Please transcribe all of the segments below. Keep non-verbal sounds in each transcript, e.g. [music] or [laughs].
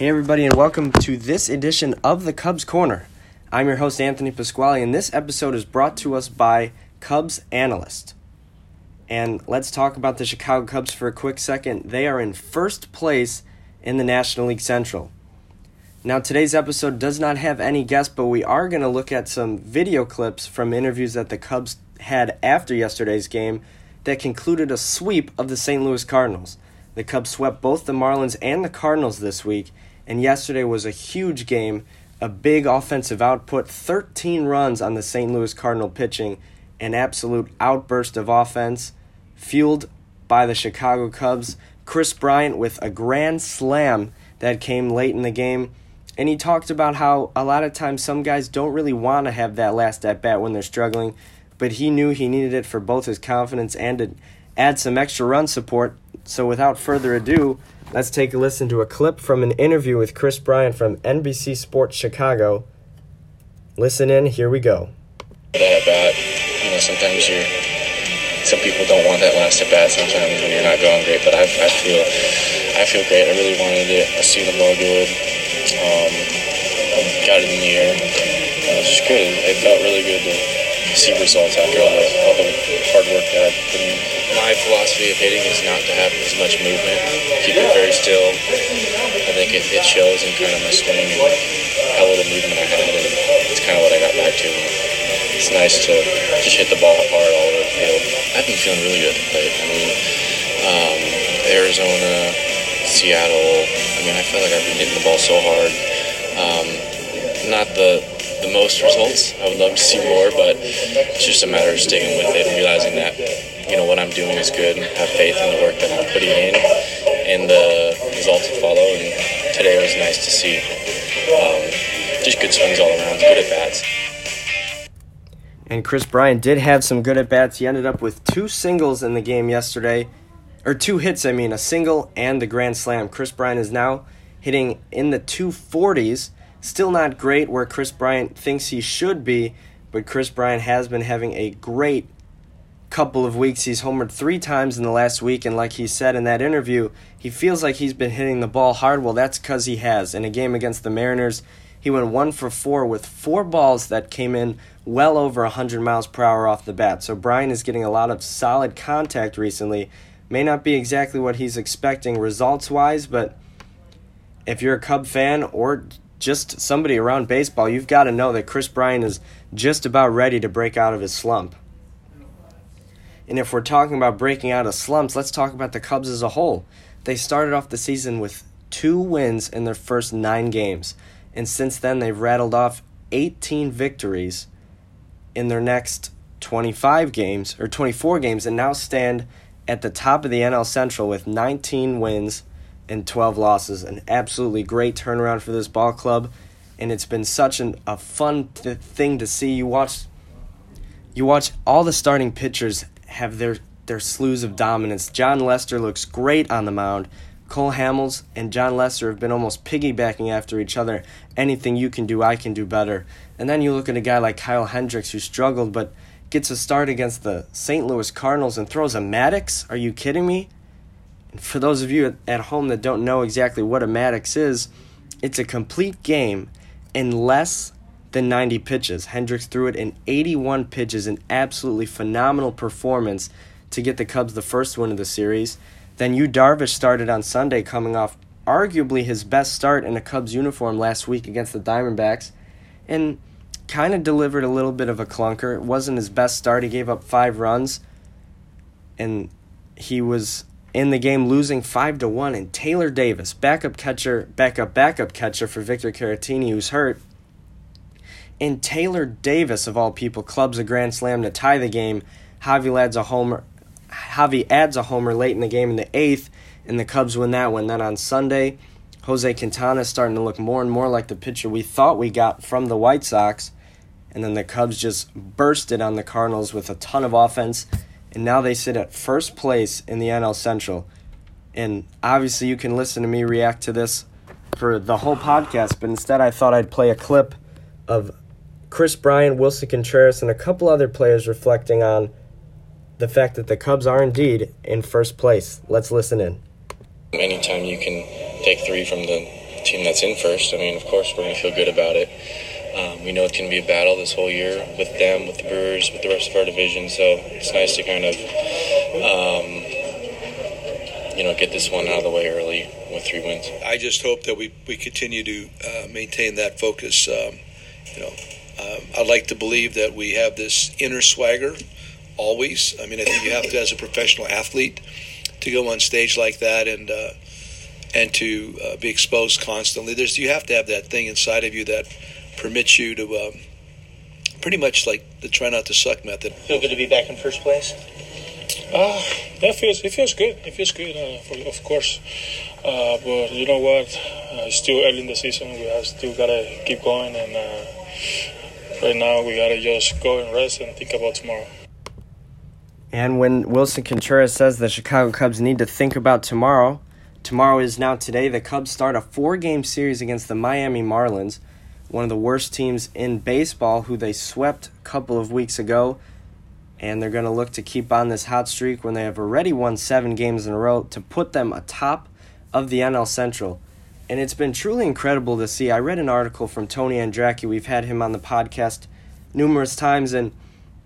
Hey, everybody, and welcome to this edition of the Cubs Corner. I'm your host, Anthony Pasquale, and this episode is brought to us by Cubs Analyst. And let's talk about the Chicago Cubs for a quick second. They are in first place in the National League Central. Now, today's episode does not have any guests, but we are going to look at some video clips from interviews that the Cubs had after yesterday's game that concluded a sweep of the St. Louis Cardinals. The Cubs swept both the Marlins and the Cardinals this week, and yesterday was a huge game, a big offensive output, 13 runs on the St. Louis Cardinal pitching, an absolute outburst of offense fueled by the Chicago Cubs. Kris Bryant with a grand slam that came late in the game. And he talked about how a lot of times some guys don't really want to have that last at bat when they're struggling, but he knew he needed it for both his confidence and to add some extra run support. So without further ado, Let's take a listen to a clip from an interview with Kris Bryant from NBC Sports Chicago. Listen in, here we go. That bat, you know, sometimes you're. Some people don't want that last at bat sometimes when you're not going great, but I, I feel, I feel great. I really wanted it. I see the ball good. Um, got it in the air. It was just good. It felt really good to see results after all the, all the hard work that I put in my philosophy of hitting is not to have as much movement, keep it very still. I think it, it shows in kind of my swing and how little movement I had, and it's kind of what I got back to. It's nice to just hit the ball hard all over the field. I've been feeling really good at the plate. I mean, um, Arizona, Seattle. I mean, I feel like I've been hitting the ball so hard. Um, not the the most results. I would love to see more, but it's just a matter of sticking with it and realizing that you know what I'm doing is good and have faith in the work that I'm putting in, and the results will follow. And today was nice to see. Um, just good swings all around, good at bats. And Kris Bryant did have some good at bats. He ended up with two singles in the game yesterday, or two hits, I mean, a single and the grand slam. Kris Bryant is now hitting in the 240s Still not great where Kris Bryant thinks he should be, but Kris Bryant has been having a great couple of weeks. He's homered three times in the last week, and like he said in that interview, he feels like he's been hitting the ball hard. Well, that's because he has. In a game against the Mariners, he went one for four with four balls that came in well over 100 miles per hour off the bat. So Bryant is getting a lot of solid contact recently. May not be exactly what he's expecting results wise, but if you're a Cub fan or just somebody around baseball, you've got to know that Kris Bryant is just about ready to break out of his slump. And if we're talking about breaking out of slumps, let's talk about the Cubs as a whole. They started off the season with two wins in their first nine games, and since then they've rattled off 18 victories in their next 25 games, or 24 games, and now stand at the top of the NL Central with 19 wins and 12 losses. An absolutely great turnaround for this ball club, and it's been such an, a fun th- thing to see. You watch, you watch all the starting pitchers have their their slews of dominance. Jon Lester looks great on the mound. Cole Hamels and Jon Lester have been almost piggybacking after each other. Anything you can do, I can do better. And then you look at a guy like Kyle Hendricks who struggled but gets a start against the St. Louis Cardinals and throws a Maddux. Are you kidding me? For those of you at home that don't know exactly what a Maddux is, it's a complete game in less than 90 pitches. Hendricks threw it in 81 pitches, an absolutely phenomenal performance to get the Cubs the first win of the series. Then Yu Darvish started on Sunday, coming off arguably his best start in a Cubs uniform last week against the Diamondbacks, and kind of delivered a little bit of a clunker. It wasn't his best start. He gave up five runs, and he was in the game losing 5 to 1 and Taylor Davis, backup catcher, backup backup catcher for Victor Caratini who's hurt. And Taylor Davis of all people clubs a grand slam to tie the game. Javi adds a homer Javi adds a homer late in the game in the 8th and the Cubs win that one. Then on Sunday, Jose Quintana is starting to look more and more like the pitcher we thought we got from the White Sox. And then the Cubs just bursted on the Cardinals with a ton of offense and now they sit at first place in the NL Central. And obviously, you can listen to me react to this for the whole podcast, but instead, I thought I'd play a clip of Kris Bryant, Willson Contreras, and a couple other players reflecting on the fact that the Cubs are indeed in first place. Let's listen in. Anytime you can take three from the team that's in first. I mean, of course, we're going to feel good about it. Um, we know it's going to be a battle this whole year with them, with the Brewers, with the rest of our division. So it's nice to kind of, um, you know, get this one out of the way early with three wins. I just hope that we, we continue to uh, maintain that focus. Um, you know, um, I'd like to believe that we have this inner swagger always. I mean, I think you have to, as a professional athlete, to go on stage like that and uh, and to uh, be exposed constantly. There's you have to have that thing inside of you that permits you to um, pretty much like the try not to suck method. Feel good to be back in first place. Uh, that feels it feels good. It feels good, uh, for, of course. Uh, but you know what? Uh, it's still early in the season. We have still gotta keep going, and uh, right now we gotta just go and rest and think about tomorrow. And when Willson Contreras says the Chicago Cubs need to think about tomorrow, tomorrow is now today. The Cubs start a four game series against the Miami Marlins, one of the worst teams in baseball, who they swept a couple of weeks ago. And they're going to look to keep on this hot streak when they have already won seven games in a row to put them atop of the NL Central. And it's been truly incredible to see. I read an article from Tony Andracki. We've had him on the podcast numerous times, and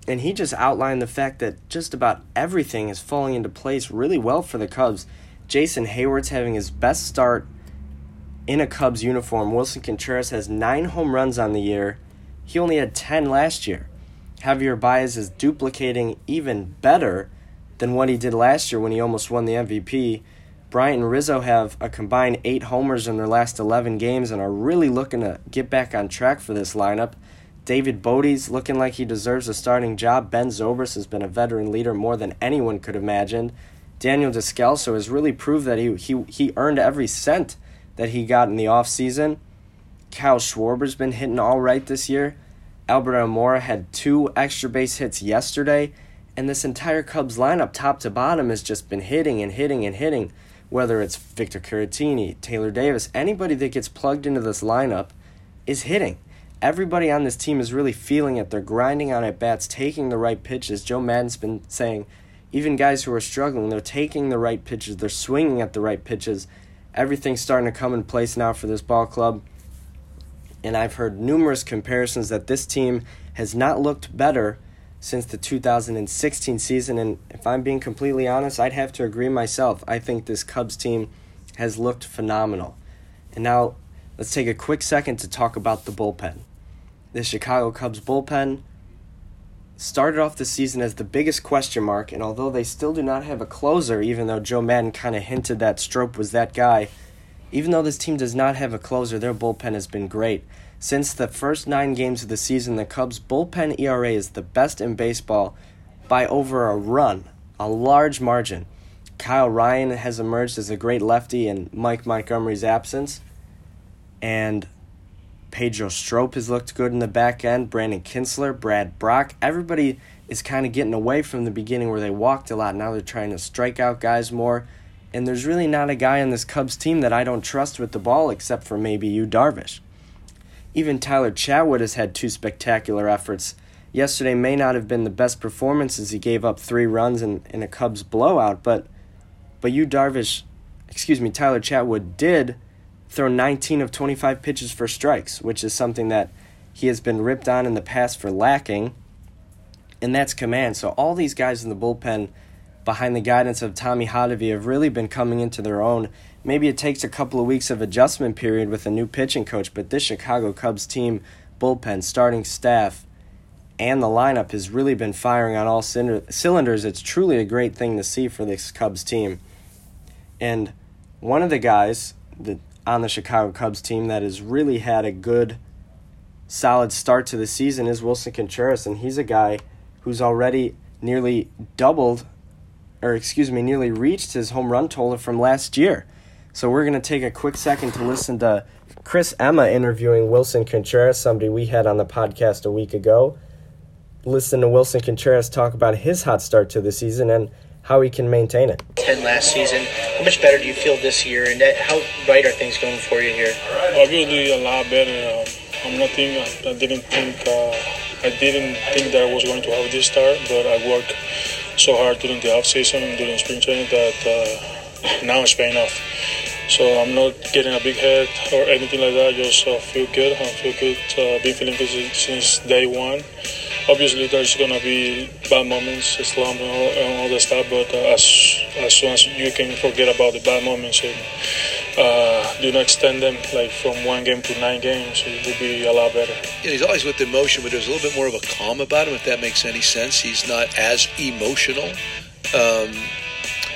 and he just outlined the fact that just about everything is falling into place really well for the Cubs. Jason Heyward's having his best start in a Cubs uniform. Willson Contreras has nine home runs on the year. He only had 10 last year. Javier Baez is duplicating even better than what he did last year when he almost won the MVP. Bryant and Rizzo have a combined eight homers in their last 11 games and are really looking to get back on track for this lineup. David Bote's looking like he deserves a starting job. Ben Zobrist has been a veteran leader more than anyone could imagine. Daniel Descalso has really proved that he, he, he earned every cent that he got in the offseason. Kyle Schwarber's been hitting all right this year. Albert Almora had two extra base hits yesterday, and this entire Cubs lineup, top to bottom, has just been hitting and hitting and hitting. Whether it's Victor Caratini, Taylor Davis, anybody that gets plugged into this lineup is hitting everybody on this team is really feeling it. They're grinding on at bats, taking the right pitches. Joe Maddon's been saying, even guys who are struggling, they're taking the right pitches, they're swinging at the right pitches. Everything's starting to come in place now for this ball club. And I've heard numerous comparisons that this team has not looked better since the 2016 season. And if I'm being completely honest, I'd have to agree myself. I think this Cubs team has looked phenomenal. And now let's take a quick second to talk about the bullpen the Chicago Cubs bullpen started off the season as the biggest question mark, and although they still do not have a closer, even though Joe Maddon kind of hinted that Strop was that guy, even though this team does not have a closer, their bullpen has been great. Since the first nine games of the season, the Cubs' bullpen ERA is the best in baseball by over a run, a large margin. Kyle Ryan has emerged as a great lefty in Mike Montgomery's absence, and Pedro Strop has looked good in the back end. Brandon Kintzler, Brad Brach. Everybody is kind of getting away from the beginning where they walked a lot. Now they're trying to strike out guys more. And there's really not a guy on this Cubs team that I don't trust with the ball except for maybe Yu Darvish. Even Tyler Chatwood has had two spectacular efforts. Yesterday may not have been the best performance as he gave up three runs in, in a Cubs blowout, but but Yu Darvish, excuse me, Tyler Chatwood did thrown 19 of 25 pitches for strikes, which is something that he has been ripped on in the past for lacking, and that's command. So all these guys in the bullpen, behind the guidance of Tommy Hottovy, have really been coming into their own. Maybe it takes a couple of weeks of adjustment period with a new pitching coach, but this Chicago Cubs team, bullpen, starting staff, and the lineup has really been firing on all cylinders. It's truly a great thing to see for this Cubs team. And one of the guys that on the Chicago Cubs team that has really had a good, solid start to the season is Willson Contreras, and he's a guy who's already nearly doubled, or excuse me, nearly reached his home run total from last year. So we're going to take a quick second to listen to Chris Emma interviewing Willson Contreras, somebody we had on the podcast a week ago. Listen to Willson Contreras talk about his hot start to the season and how he can maintain it. 10 last season. How much better do you feel this year, and how right are things going for you here? Obviously, a lot better. Um, I'm not thinking, I didn't think uh, I didn't think that I was going to have this start, but I worked so hard during the off season, during spring training that uh, [laughs] now it's paying off. So I'm not getting a big head or anything like that. I just uh, feel good. I feel good. Uh, been feeling good since day one. Obviously, there's gonna be bad moments, slump and all, and all that stuff. But uh, as as soon as you can forget about the bad moments and uh, do not extend them like from one game to nine games, it will be a lot better. Yeah, he's always with emotion, but there's a little bit more of a calm about him. If that makes any sense, he's not as emotional. Um,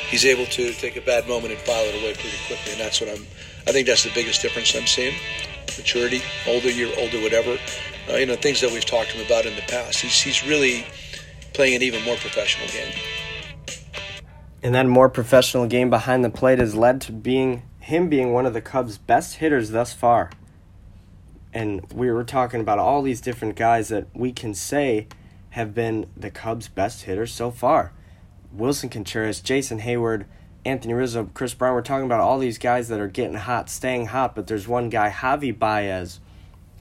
he's able to take a bad moment and file it away pretty quickly, and that's what I'm. I think that's the biggest difference I'm seeing. Maturity, older year, older, whatever. Uh, you know, things that we've talked to him about in the past. He's he's really playing an even more professional game. And that more professional game behind the plate has led to being him being one of the Cubs' best hitters thus far. And we were talking about all these different guys that we can say have been the Cubs' best hitters so far. Willson Contreras, Jason Heyward, Anthony Rizzo, Chris Brown. We're talking about all these guys that are getting hot, staying hot, but there's one guy, Javi Baez,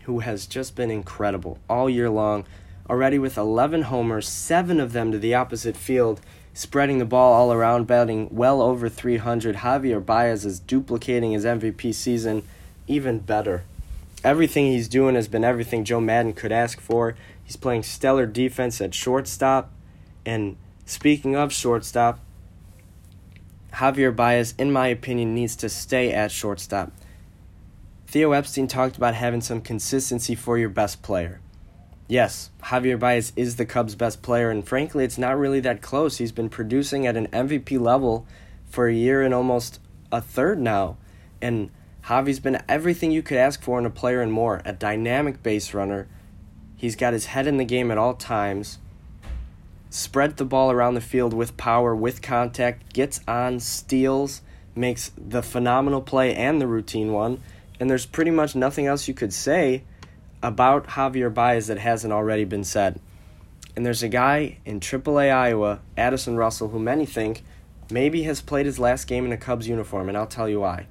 who has just been incredible all year long. Already with 11 homers, seven of them to the opposite field, spreading the ball all around, batting well over 300. Javier Baez is duplicating his MVP season even better. Everything he's doing has been everything Joe Maddon could ask for. He's playing stellar defense at shortstop, and Speaking of shortstop, Javier Baez, in my opinion, needs to stay at shortstop. Theo Epstein talked about having some consistency for your best player. Yes, Javier Baez is the Cubs' best player, and frankly, it's not really that close. He's been producing at an MVP level for a year and almost a third now, and Javi's been everything you could ask for in a player and more. A dynamic base runner. He's got his head in the game at all times spread the ball around the field with power, with contact, gets on, steals, makes the phenomenal play and the routine one. And there's pretty much nothing else you could say about Javier Baez that hasn't already been said. And there's a guy in AAA Iowa, Addison Russell, who many think maybe has played his last game in a Cubs uniform, and I'll tell you why.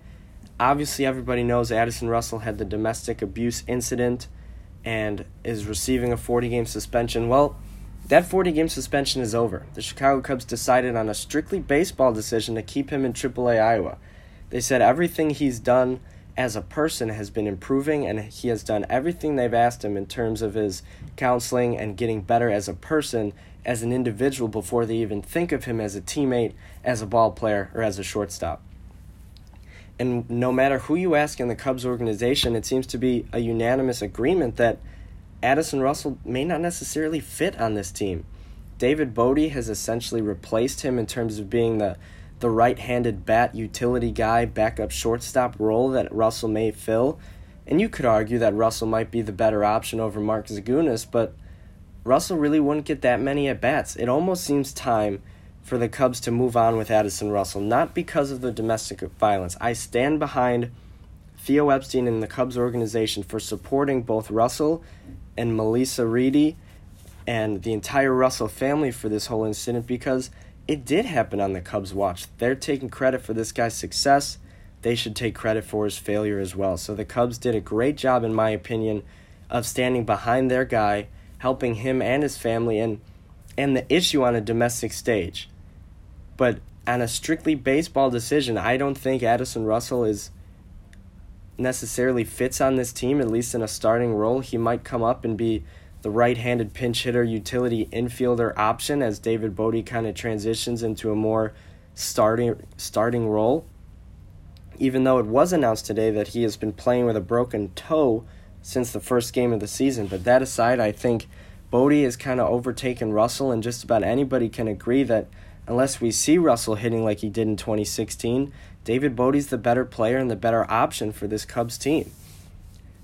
Obviously, everybody knows Addison Russell had the domestic abuse incident and is receiving a 40 game suspension. Well, that 40 game suspension is over. The Chicago Cubs decided on a strictly baseball decision to keep him in AAA Iowa. They said everything he's done as a person has been improving, and he has done everything they've asked him in terms of his counseling and getting better as a person, as an individual, before they even think of him as a teammate, as a ball player, or as a shortstop. And no matter who you ask in the Cubs organization, it seems to be a unanimous agreement that Addison Russell may not necessarily fit on this team. David Bote has essentially replaced him in terms of being the the right-handed bat utility guy, backup shortstop role that Russell may fill. And you could argue that Russell might be the better option over Mark Zagunis, but Russell really wouldn't get that many at bats. It almost seems time for the Cubs to move on with Addison Russell, not because of the domestic violence. I stand behind Theo Epstein and the Cubs organization for supporting both Russell and Melisa Reidy and the entire Russell family for this whole incident because it did happen on the Cubs' watch. They're taking credit for this guy's success. They should take credit for his failure as well. So the Cubs did a great job, in my opinion, of standing behind their guy, helping him and his family, and and the issue on a domestic stage. But on a strictly baseball decision, I don't think Addison Russell is necessarily fits on this team, at least in a starting role. He might come up and be the right handed pinch hitter, utility infielder option as David Bote kind of transitions into a more starting starting role. Even though it was announced today that he has been playing with a broken toe since the first game of the season. But that aside, I think Bote has kind of overtaken Russell, and just about anybody can agree that unless we see Russell hitting like he did in 2016, David Bote's the better player and the better option for this Cubs team.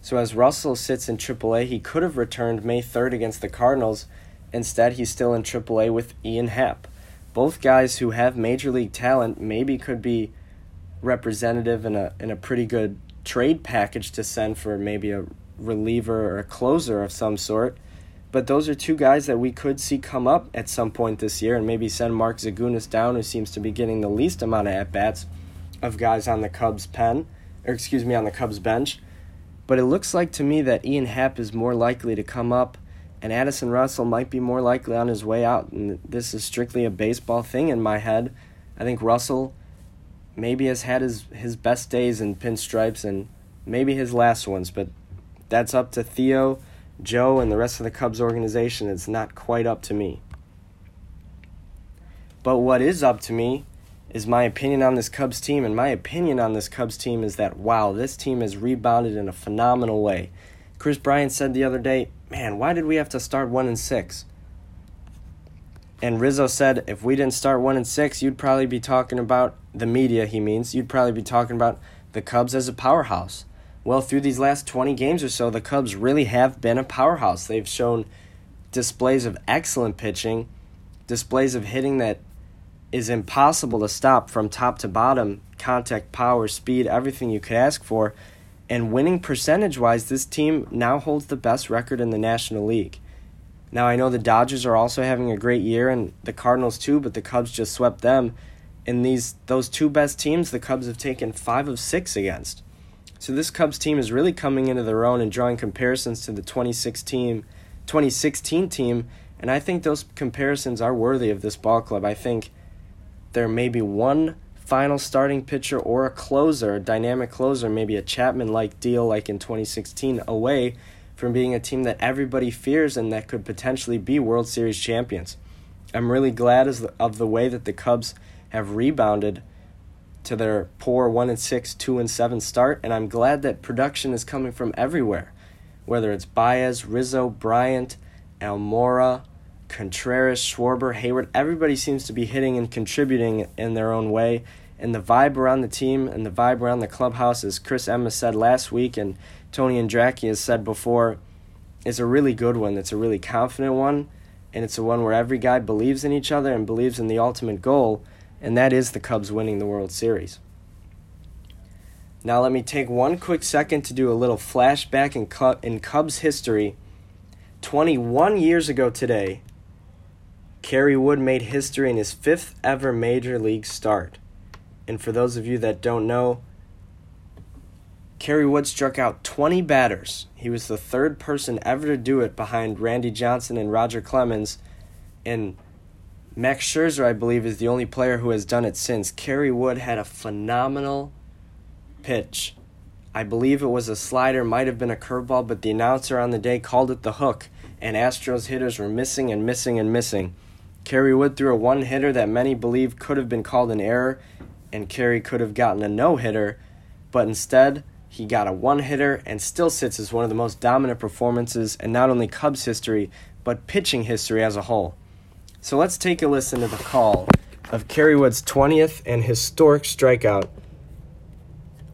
So as Russell sits in AAA, he could have returned May 3rd against the Cardinals. Instead, he's still in AAA with Ian Happ. Both guys who have major league talent maybe could be representative in a in a pretty good trade package to send for maybe a reliever or a closer of some sort. But those are two guys that we could see come up at some point this year and maybe send Mark Zagunis down, who seems to be getting the least amount of at bats of guys on the Cubs pen, or excuse me, on the Cubs bench. But it looks like to me that Ian Happ is more likely to come up, and Addison Russell might be more likely on his way out. And this is strictly a baseball thing in my head. I think Russell maybe has had his, his best days in pinstripes and maybe his last ones, but that's up to Theo, Joe, and the rest of the Cubs organization. It's not quite up to me. But what is up to me is my opinion on this Cubs team, and my opinion on this Cubs team is that wow, this team has rebounded in a phenomenal way. Kris Bryant said the other day, "Man, why did we have to start one and six? And Rizzo said, if we didn't start one and six, you'd probably be talking about the media. He means you'd probably be talking about the Cubs as a powerhouse. Well, through these last 20 games or so, the Cubs really have been a powerhouse. They've shown displays of excellent pitching, displays of hitting that is impossible to stop from top to bottom contact, power, speed, everything you could ask for. And winning percentage wise, this team now holds the best record in the National League. Now, I know the Dodgers are also having a great year and the Cardinals too, but the Cubs just swept them. And these those two best teams, the Cubs have taken 5 of 6 against. So this Cubs team is really coming into their own and drawing comparisons to the 2016 2016 team, and I think those comparisons are worthy of this ball club. I think there may be one final starting pitcher or a closer, a dynamic closer, maybe a Chapman like deal like in 2016 away from being a team that everybody fears and that could potentially be World Series champions. I'm really glad of the way that the Cubs have rebounded to their poor 1 and 6, 2 and 7 start and I'm glad that production is coming from everywhere. Whether it's Baez, Rizzo, Bryant, Almora, Contreras, Schwarber, Heyward, everybody seems to be hitting and contributing in their own way. And the vibe around the team and the vibe around the clubhouse, as Chris Emma said last week and Tony and Andracki has said before, is a really good one. It's a really confident one, and it's a one where every guy believes in each other and believes in the ultimate goal, and that is the Cubs winning the World Series. Now, let me take one quick second to do a little flashback in, in Cubs history. 21 years ago today, Kerry Wood made history in his fifth ever major league start. And for those of you that don't know, Kerry Wood struck out 20 batters. He was the third person ever to do it behind Randy Johnson and Roger Clemens. And Max Scherzer, I believe, is the only player who has done it since. Kerry Wood had a phenomenal pitch. I believe it was a slider, might have been a curveball, but the announcer on the day called it the hook, and Astros hitters were missing and missing and missing. Kerry Wood threw a one hitter that many believe could have been called an error, and Kerry could have gotten a no hitter, but instead, he got a one hitter and still sits as one of the most dominant performances in not only Cubs history, but pitching history as a whole. So let's take a listen to the call of Kerry Wood's 20th and historic strikeout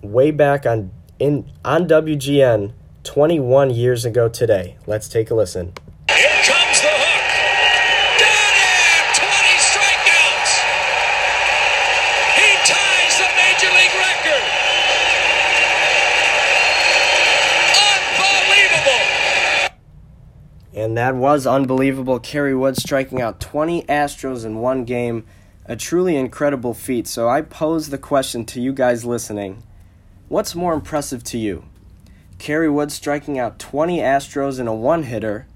way back on in on WGN 21 years ago today. Let's take a listen. That was unbelievable. Kerry Wood striking out 20 Astros in one game. A truly incredible feat. So I pose the question to you guys listening What's more impressive to you? Kerry Wood striking out 20 Astros in a one hitter,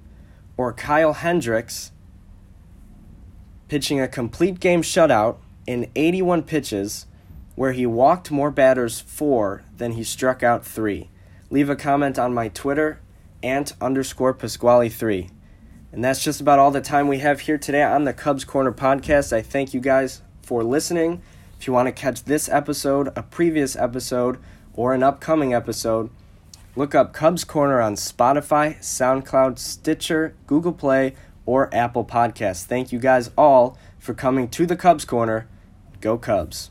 or Kyle Hendricks pitching a complete game shutout in 81 pitches where he walked more batters four than he struck out three? Leave a comment on my Twitter ant underscore Pasquale 3. And that's just about all the time we have here today on the Cubs Corner podcast. I thank you guys for listening. If you want to catch this episode, a previous episode, or an upcoming episode, look up Cubs Corner on Spotify, SoundCloud, Stitcher, Google Play, or Apple Podcasts. Thank you guys all for coming to the Cubs Corner. Go Cubs.